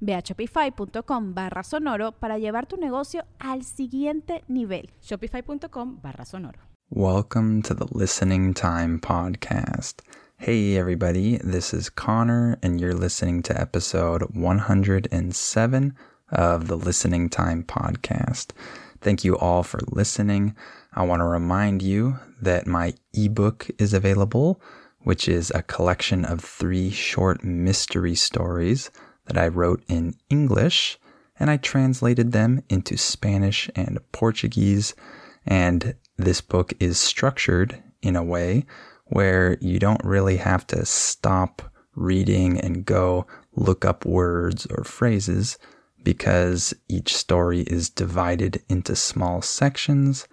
Ve a shopify.com barra sonoro para llevar tu negocio al siguiente nivel. Shopify.com barra sonoro. Welcome to the Listening Time Podcast. Hey, everybody, this is Connor, and you're listening to episode 107 of the Listening Time Podcast. Thank you all for listening. I want to remind you that my ebook is available, which is a collection of three short mystery stories that I wrote in English and I translated them into Spanish and Portuguese. And this book is structured in a way where you don't really have to stop reading and go look up words or phrases because each story is divided into small sections.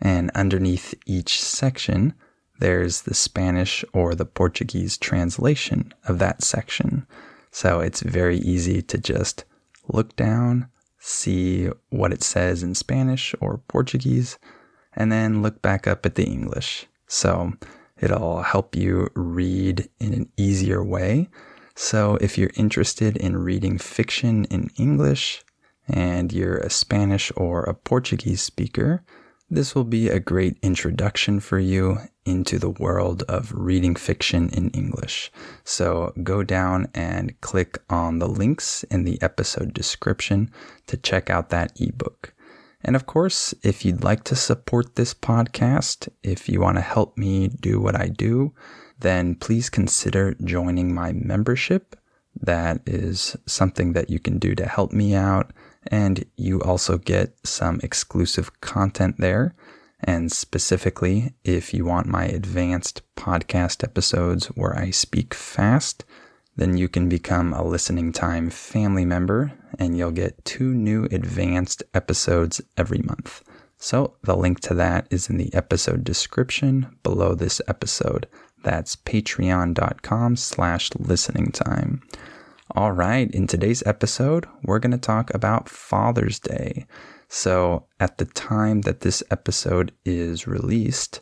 And underneath each section, there's the Spanish or the Portuguese translation of that section. So it's very easy to just look down, see what it says in Spanish or Portuguese, and then look back up at the English. So it'll help you read in an easier way. So if you're interested in reading fiction in English and you're a Spanish or a Portuguese speaker, this will be a great introduction for you into the world of reading fiction in English. So go down and click on the links in the episode description to check out that ebook. And of course, if you'd like to support this podcast, if you want to help me do what I do, then please consider joining my membership. That is something that you can do to help me out and you also get some exclusive content there. And specifically, if you want my advanced podcast episodes where I speak fast, then you can become a listening time family member and you'll get two new advanced episodes every month. So the link to that is in the episode description below this episode. That's patreon.com slash listening time. All right, in today's episode, we're going to talk about Father's Day. So, at the time that this episode is released,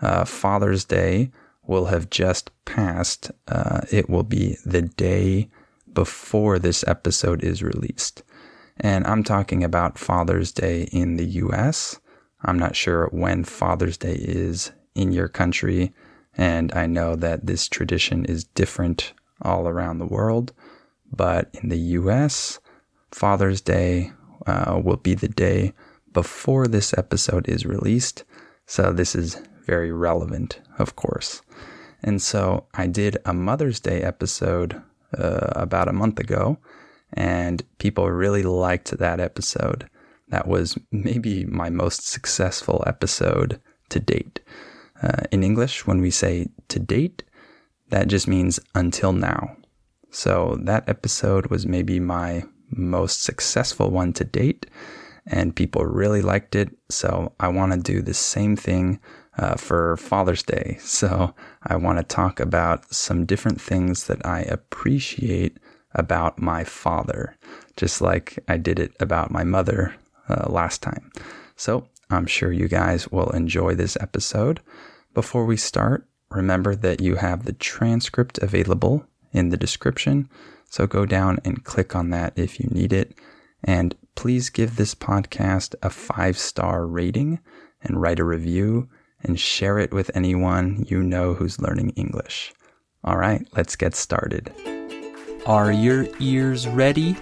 uh, Father's Day will have just passed. Uh, it will be the day before this episode is released. And I'm talking about Father's Day in the US. I'm not sure when Father's Day is in your country. And I know that this tradition is different all around the world. But in the US, Father's Day uh, will be the day before this episode is released. So this is very relevant, of course. And so I did a Mother's Day episode uh, about a month ago, and people really liked that episode. That was maybe my most successful episode to date. Uh, in English, when we say to date, that just means until now. So that episode was maybe my most successful one to date, and people really liked it. So I want to do the same thing uh, for Father's Day. So I want to talk about some different things that I appreciate about my father, just like I did it about my mother uh, last time. So I'm sure you guys will enjoy this episode. Before we start, remember that you have the transcript available in the description. So go down and click on that if you need it. And please give this podcast a five star rating and write a review and share it with anyone you know who's learning English. All right, let's get started. Are your ears ready?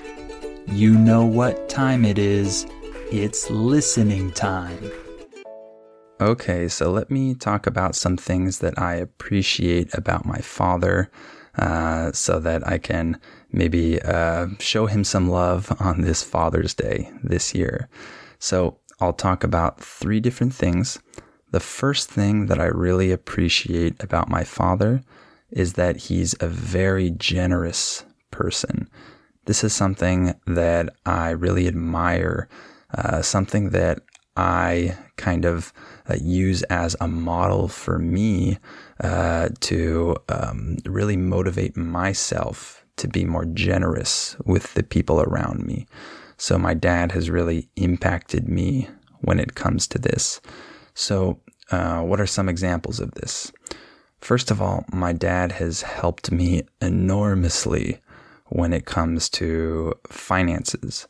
You know what time it is. It's listening time. Okay, so let me talk about some things that I appreciate about my father uh, so that I can maybe uh, show him some love on this Father's Day this year. So I'll talk about three different things. The first thing that I really appreciate about my father is that he's a very generous person. This is something that I really admire, uh, something that I kind of uh, use as a model for me uh, to um, really motivate myself to be more generous with the people around me. So, my dad has really impacted me when it comes to this. So, uh, what are some examples of this? First of all, my dad has helped me enormously when it comes to finances.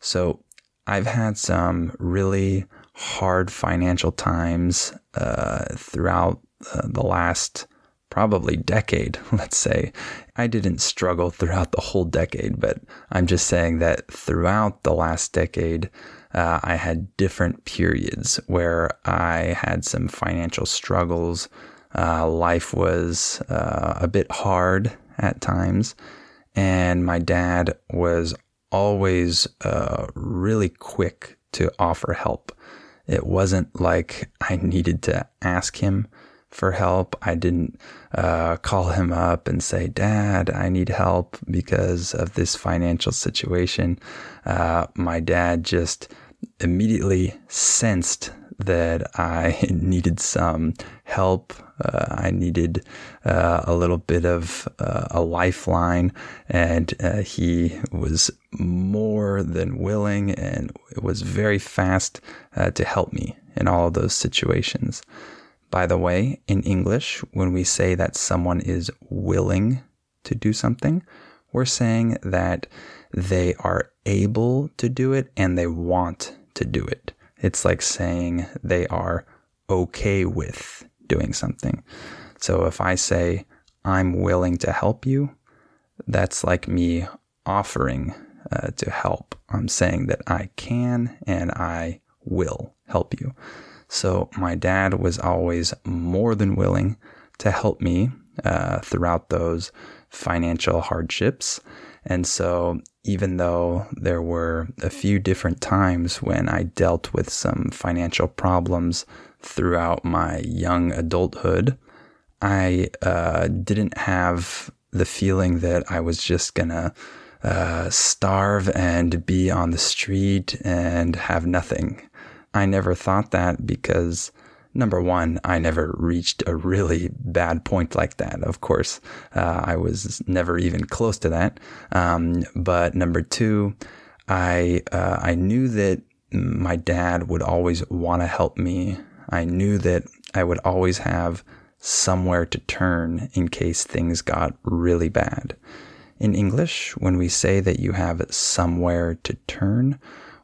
So, I've had some really hard financial times uh, throughout uh, the last probably decade, let's say. I didn't struggle throughout the whole decade, but I'm just saying that throughout the last decade, uh, I had different periods where I had some financial struggles. Uh, life was uh, a bit hard at times, and my dad was always uh, really quick to offer help. It wasn't like I needed to ask him for help. I didn't uh, call him up and say, Dad, I need help because of this financial situation. Uh, my dad just immediately sensed that I needed some help. Uh, I needed uh, a little bit of uh, a lifeline, and uh, he was more than willing and was very fast to help me in all of those situations. By the way, in English, when we say that someone is willing to do something, we're saying that they are able to do it and they want to do it. It's like saying they are okay with doing something. So if I say, I'm willing to help you, that's like me offering uh, to help. I'm saying that I can and I will help you. So my dad was always more than willing to help me uh, throughout those financial hardships. And so even though there were a few different times when I dealt with some financial problems throughout my young adulthood, I uh, didn't have the feeling that I was just gonna uh, starve and be on the street and have nothing. I never thought that because number one, I never reached a really bad point like that. Of course, uh, I was never even close to that. Um, but number two, I uh, I knew that my dad would always want to help me. I knew that I would always have somewhere to turn in case things got really bad. In English, when we say that you have somewhere to turn,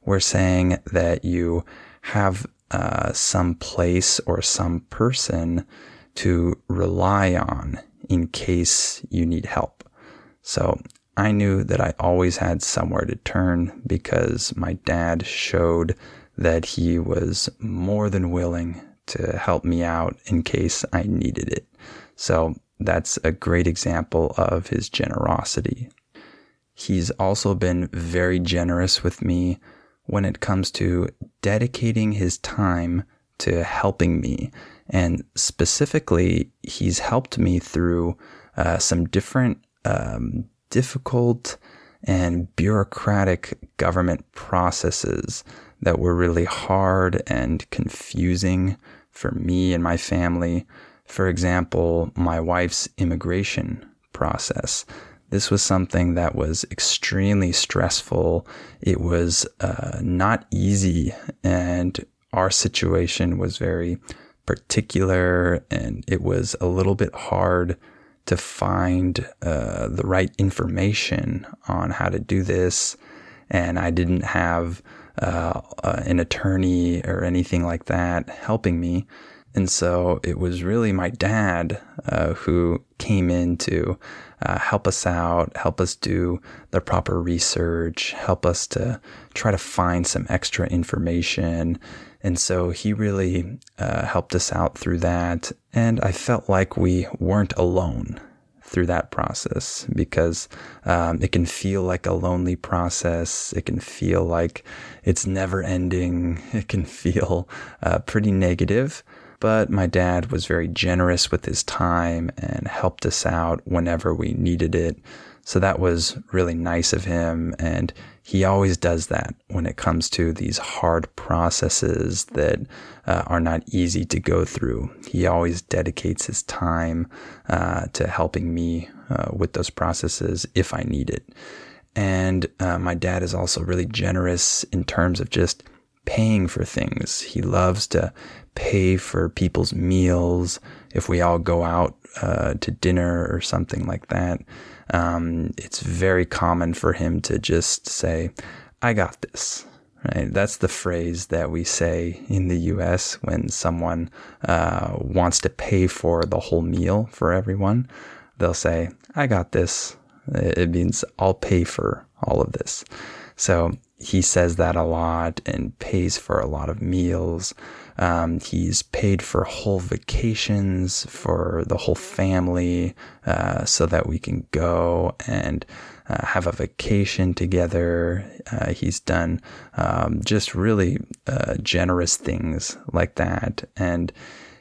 we're saying that you have uh, some place or some person to rely on in case you need help. So I knew that I always had somewhere to turn because my dad showed that he was more than willing to help me out in case I needed it. So that's a great example of his generosity. He's also been very generous with me when it comes to dedicating his time to helping me. And specifically, he's helped me through uh, some different um, difficult and bureaucratic government processes that were really hard and confusing for me and my family. For example, my wife's immigration process. This was something that was extremely stressful. It was uh, not easy, and our situation was very particular, and it was a little bit hard to find uh, the right information on how to do this. And I didn't have uh, uh an attorney or anything like that helping me. And so it was really my dad uh, who came in to uh, help us out, help us do the proper research, help us to try to find some extra information. And so he really uh, helped us out through that. And I felt like we weren't alone through that process because um, it can feel like a lonely process. It can feel like it's never ending. It can feel uh, pretty negative. But my dad was very generous with his time and helped us out whenever we needed it. So that was really nice of him. And he always does that when it comes to these hard processes that uh, are not easy to go through. He always dedicates his time uh, to helping me uh, with those processes if I need it. And uh, my dad is also really generous in terms of just paying for things. He loves to pay for people's meals if we all go out uh, to dinner or something like that um, it's very common for him to just say, I got this. Right? That's the phrase that we say in the US when someone uh, wants to pay for the whole meal for everyone. They'll say, I got this. It means I'll pay for all of this. So he says that a lot and pays for a lot of meals. Um, he's paid for whole vacations for the whole family uh, so that we can go and uh, have a vacation together. Uh, he's done um, just really uh, generous things like that. And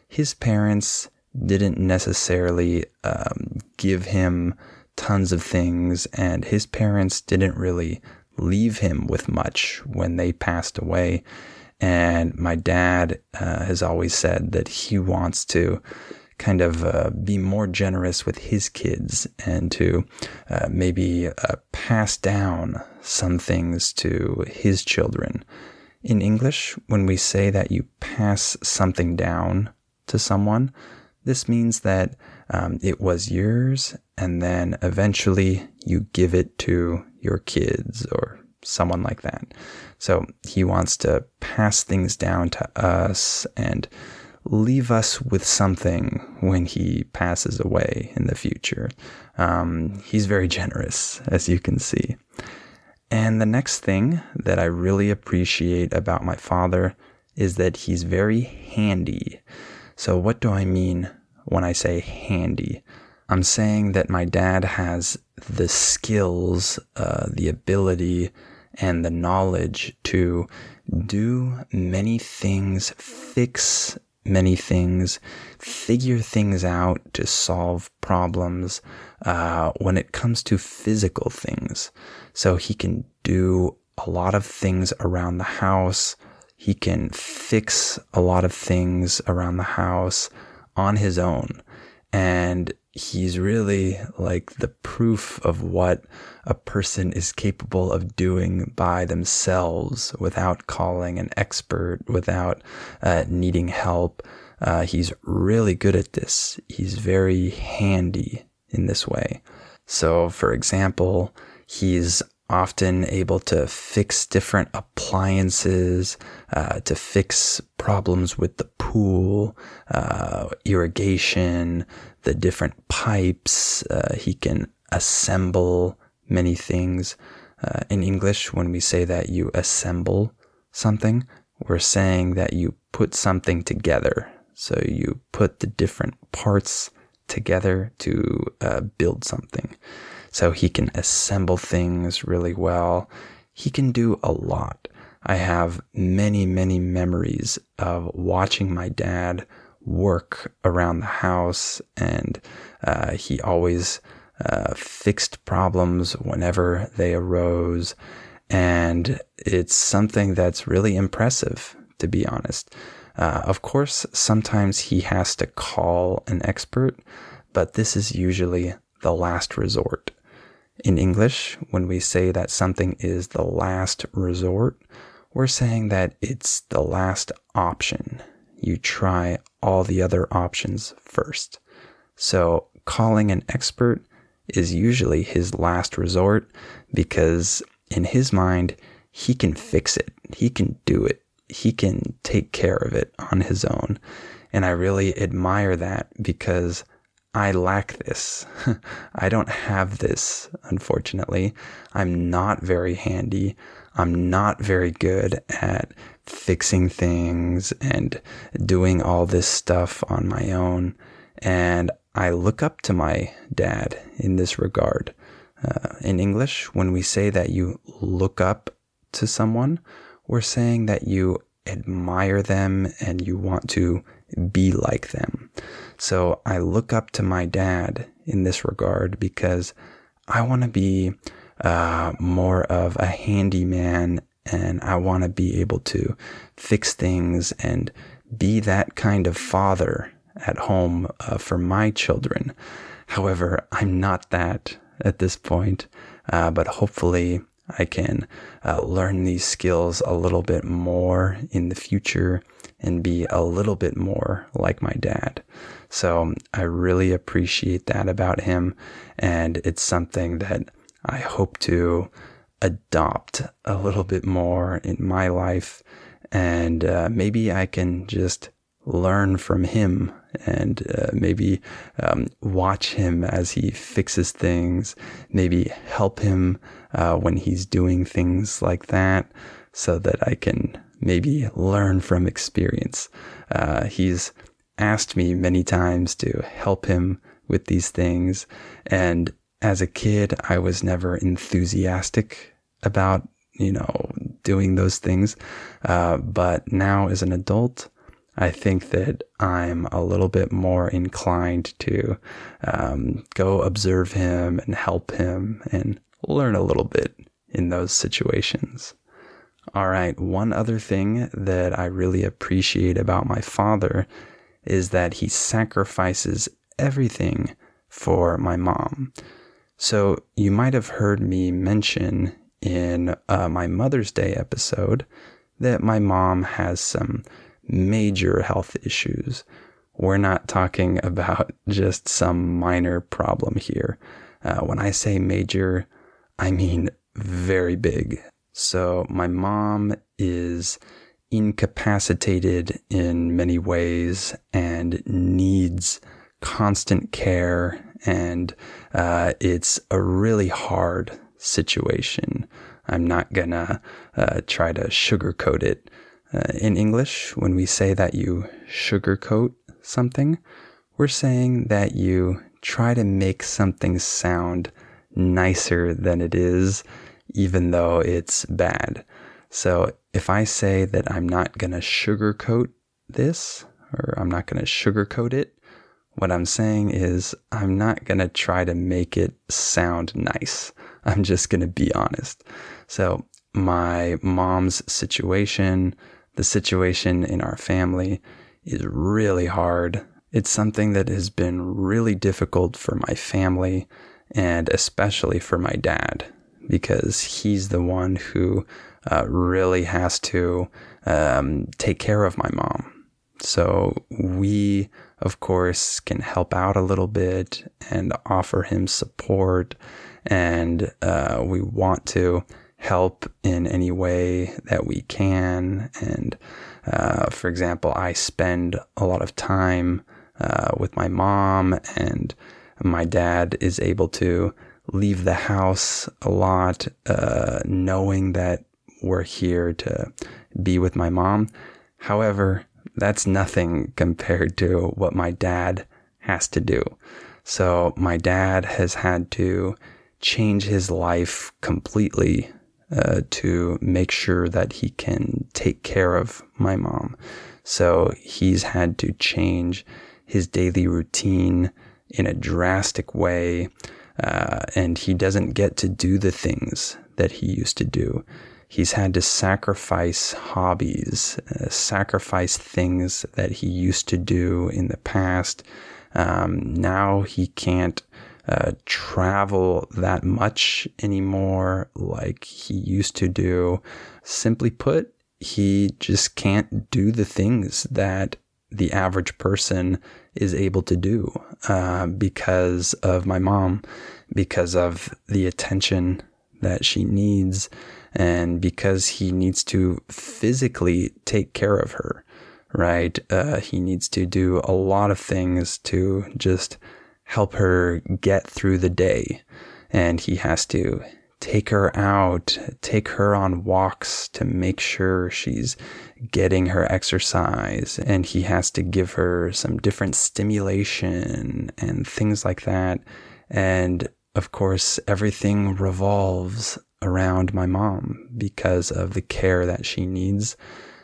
his parents didn't necessarily um, give him tons of things, and his parents didn't really leave him with much when they passed away. And my dad uh, has always said that he wants to kind of uh, be more generous with his kids and to uh, maybe uh, pass down some things to his children. In English, when we say that you pass something down to someone, this means that um, it was yours and then eventually you give it to your kids or someone like that. So he wants to pass things down to us and leave us with something when he passes away in the future. Um, he's very generous, as you can see. And the next thing that I really appreciate about my father is that he's very handy. So, what do I mean when I say handy? I'm saying that my dad has the skills, uh, the ability and the knowledge to do many things, fix many things, figure things out to solve problems uh, when it comes to physical things. So he can do a lot of things around the house. He can fix a lot of things around the house on his own. And he's really like the proof of what a person is capable of doing by themselves without calling an expert, without uh, needing help. Uh, he's really good at this. He's very handy in this way. So, for example, he's often able to fix different appliances, uh, to fix problems with the pool, uh, irrigation, the different pipes. Uh, he can assemble many things. Uh, in English, when we say that you assemble something, we're saying that you put something together. So you put the different parts together to uh, build something. So he can assemble things really well. He can do a lot. I have many, many memories of watching my dad work around the house, and uh, he always uh, fixed problems whenever they arose. And it's something that's really impressive, to be honest. Uh, of course, sometimes he has to call an expert, but this is usually the last resort. In English, when we say that something is the last resort, we're saying that it's the last option you try all the other options first. So calling an expert is usually his last resort because in his mind, he can fix it. He can do it. He can take care of it on his own. And I really admire that because I lack this. I don't have this, unfortunately. I'm not very handy. I'm not very good at fixing things and doing all this stuff on my own. And I look up to my dad in this regard. Uh, in English, when we say that you look up to someone, we're saying that you admire them and you want to be like them. So I look up to my dad in this regard because I want to be uh, more of a handyman and I want to be able to fix things and be that kind of father at home uh, for my children. However, I'm not that at this point, uh, but hopefully I can uh, learn these skills a little bit more in the future and be a little bit more like my dad. So I really appreciate that about him. And it's something that I hope to adopt a little bit more in my life. And uh, maybe I can just learn from him and uh, maybe um, watch him as he fixes things, maybe help him uh, when he's doing things like that so that I can maybe learn from experience. Uh, he's asked me many times to help him with these things. And as a kid, I was never enthusiastic about, you know, doing those things. Uh, but now as an adult, I think that I'm a little bit more inclined to um, go observe him and help him and learn a little bit in those situations. All right, one other thing that I really appreciate about my father is that he sacrifices everything for my mom. So you might have heard me mention in uh, my Mother's Day episode that my mom has some major health issues. We're not talking about just some minor problem here. Uh, when I say major, I mean very big. So my mom is incapacitated in many ways and needs constant care. And uh, it's a really hard situation. I'm not gonna uh, try to sugarcoat it. Uh, in English, when we say that you sugarcoat something, we're saying that you try to make something sound nicer than it is, even though it's bad. So if I say that I'm not to sugarcoat this, or I'm not to sugarcoat it, what I'm saying is I'm not going to try to make it sound nice. I'm just going to be honest. So my mom's situation, the situation in our family is really hard. It's something that has been really difficult for my family and especially for my dad because he's the one who uh, really has to um, take care of my mom. So we, of course, can help out a little bit and offer him support. And uh, we want to help in any way that we can. And uh, for example, I spend a lot of time uh, with my mom, and my dad is able to leave the house a lot, uh, knowing that we're here to be with my mom. However, that's nothing compared to what my dad has to do. So my dad has had to change his life completely uh, to make sure that he can take care of my mom. So he's had to change his daily routine in a drastic way, uh, and he doesn't get to do the things that he used to do. He's had to sacrifice hobbies, uh, sacrifice things that he used to do in the past. Um, now he can't uh, travel that much anymore like he used to do. Simply put, he just can't do the things that the average person is able to do uh, because of my mom, because of the attention that she needs, and because he needs to physically take care of her, right? Uh, he needs to do a lot of things to just help her get through the day. And he has to take her out, take her on walks to make sure she's getting her exercise. And he has to give her some different stimulation and things like that. And of course, everything revolves around my mom because of the care that she needs.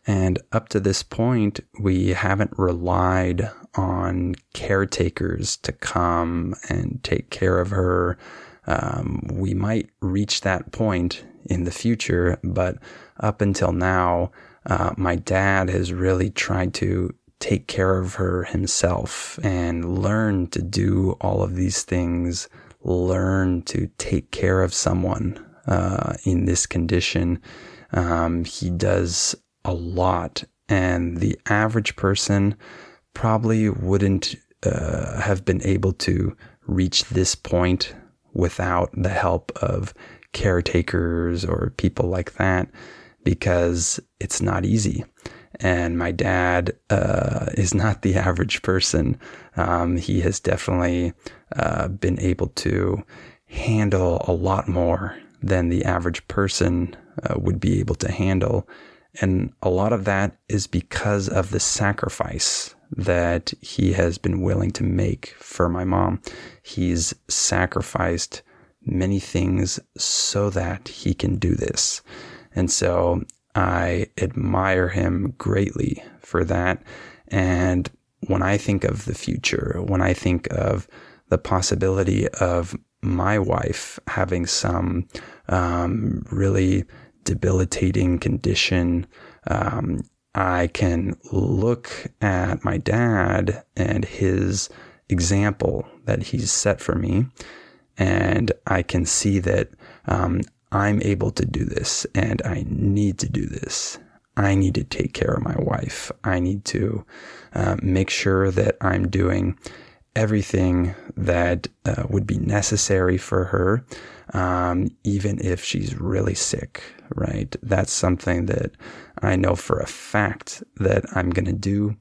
And up to this point, we haven't relied on caretakers to come and take care of her. Um, we might reach that point in the future, but up until now, uh, my dad has really tried to take care of her himself and learn to do all of these things, learn to take care of someone uh, in this condition. Um, he does a lot, and the average person probably wouldn't uh, have been able to reach this point without the help of caretakers or people like that because it's not easy. And my dad uh, is not the average person. Um, he has definitely uh, been able to handle a lot more than the average person uh, would be able to handle. And a lot of that is because of the sacrifice that he has been willing to make for my mom. He's sacrificed many things so that he can do this. And so I admire him greatly for that. And when I think of the future, when I think of the possibility of my wife having some um, really debilitating condition, um, I can look at my dad and his example that he's set for me, and I can see that um, I'm able to do this and I need to do this. I need to take care of my wife. I need to uh, make sure that I'm doing everything that uh, would be necessary for her, um, even if she's really sick, right? That's something that I know for a fact that I'm going to do,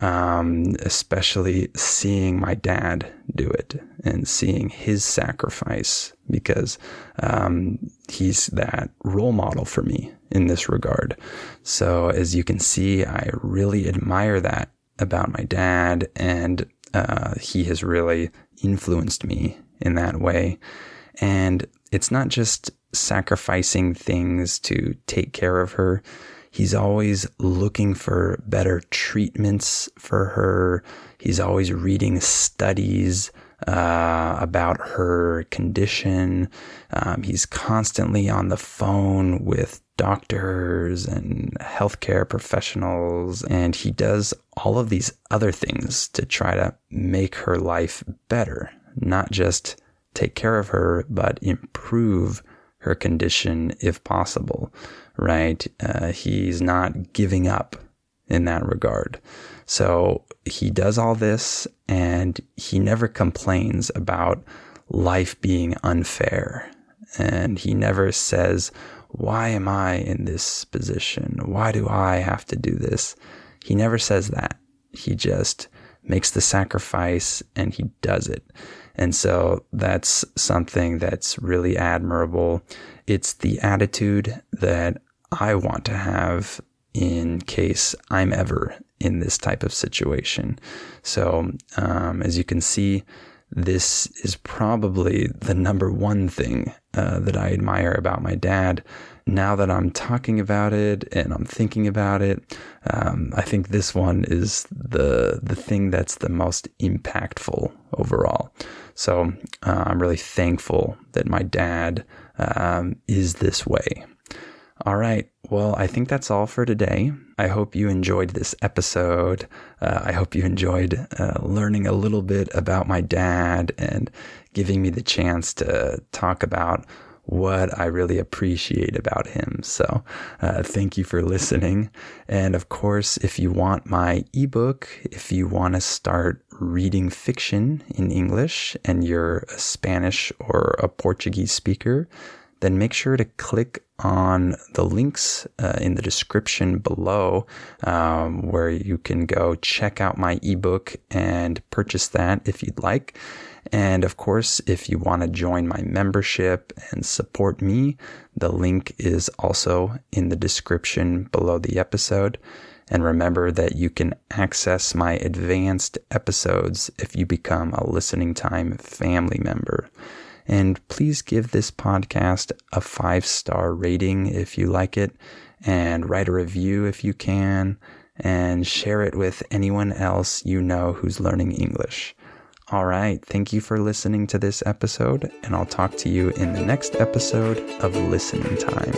um, especially seeing my dad do it and seeing his sacrifice because um, he's that role model for me in this regard. So, as you can see, I really admire that about my dad, and uh, he has really influenced me in that way. And it's not just sacrificing things to take care of her. He's always looking for better treatments for her. He's always reading studies uh, about her condition. Um, he's constantly on the phone with doctors and healthcare professionals, and he does all of these other things to try to make her life better, not just take care of her, but improve her condition if possible, right? Uh, he's not giving up in that regard. So he does all this and he never complains about life being unfair. And he never says, Why am I in this position? Why do I have to do this? He never says that. He just makes the sacrifice and he does it. And so that's something that's really admirable. It's the attitude that I want to have in case I'm ever in this type of situation. So, um, as you can see, this is probably the number one thing uh, that I admire about my dad. Now that I'm talking about it and I'm thinking about it, um, I think this one is the the thing that's the most impactful overall. So uh, I'm really thankful that my dad um, is this way. All right. Well, I think that's all for today. I hope you enjoyed this episode. Uh, I hope you enjoyed uh, learning a little bit about my dad and giving me the chance to talk about what I really appreciate about him. So, uh, thank you for listening. And of course, if you want my ebook, if you want to start reading fiction in English and you're a Spanish or a Portuguese speaker, then make sure to click on the links uh, in the description below um, where you can go check out my ebook and purchase that if you'd like. And of course, if you want to join my membership and support me, the link is also in the description below the episode. And remember that you can access my advanced episodes if you become a listening time family member. And please give this podcast a five star rating if you like it, and write a review if you can, and share it with anyone else you know who's learning English. All right, thank you for listening to this episode, and I'll talk to you in the next episode of Listening Time.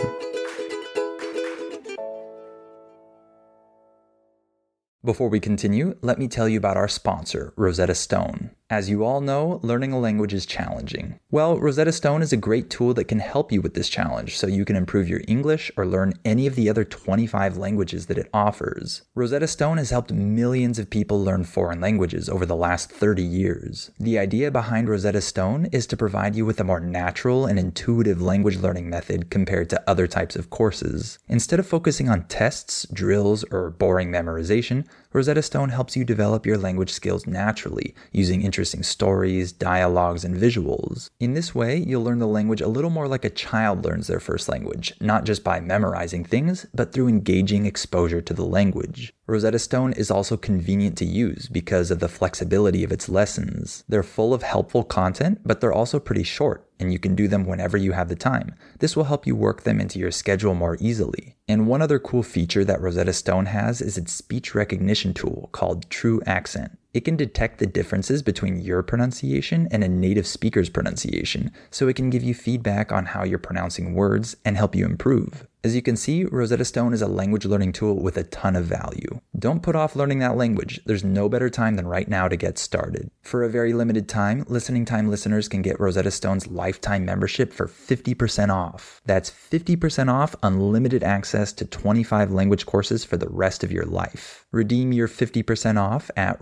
Before we continue, let me tell you about our sponsor, Rosetta Stone. As you all know, learning a language is challenging. Well, Rosetta Stone is a great tool that can help you with this challenge so you can improve your English or learn any of the other 25 languages that it offers. Rosetta Stone has helped millions of people learn foreign languages over the last 30 years. The idea behind Rosetta Stone is to provide you with a more natural and intuitive language learning method compared to other types of courses. Instead of focusing on tests, drills, or boring memorization, Rosetta Stone helps you develop your language skills naturally using interesting stories, dialogues, and visuals. In this way, you'll learn the language a little more like a child learns their first language, not just by memorizing things, but through engaging exposure to the language. Rosetta Stone is also convenient to use because of the flexibility of its lessons. They're full of helpful content, but they're also pretty short and you can do them whenever you have the time. This will help you work them into your schedule more easily. And one other cool feature that Rosetta Stone has is its speech recognition tool called TruAccent. It can detect the differences between your pronunciation and a native speaker's pronunciation, so it can give you feedback on how you're pronouncing words and help you improve. As you can see, Rosetta Stone is a language learning tool with a ton of value. Don't put off learning that language. There's no better time than right now to get started. For a very limited time, Listening Time listeners can get Rosetta Stone's lifetime membership for 50% off. That's 50% off unlimited access to 25 language courses for the rest of your life. Redeem your 50% off at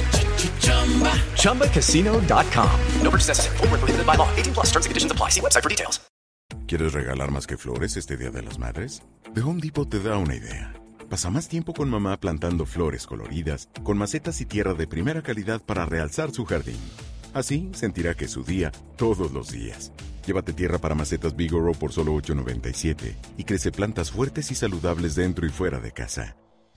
ChumbaCasino.com. No purchase necessary. Full prohibited by law. 18 plus terms and conditions apply. See website for details. ¿Quieres regalar más que flores este Día de las Madres? The Home Depot te da una idea. Pasa más tiempo con mamá plantando flores coloridas, con macetas y tierra de primera calidad para realzar su jardín. Así sentirá que es su día todos los días. Llévate tierra para macetas Bigoro por solo $8.97 y crece plantas fuertes y saludables dentro y fuera de casa.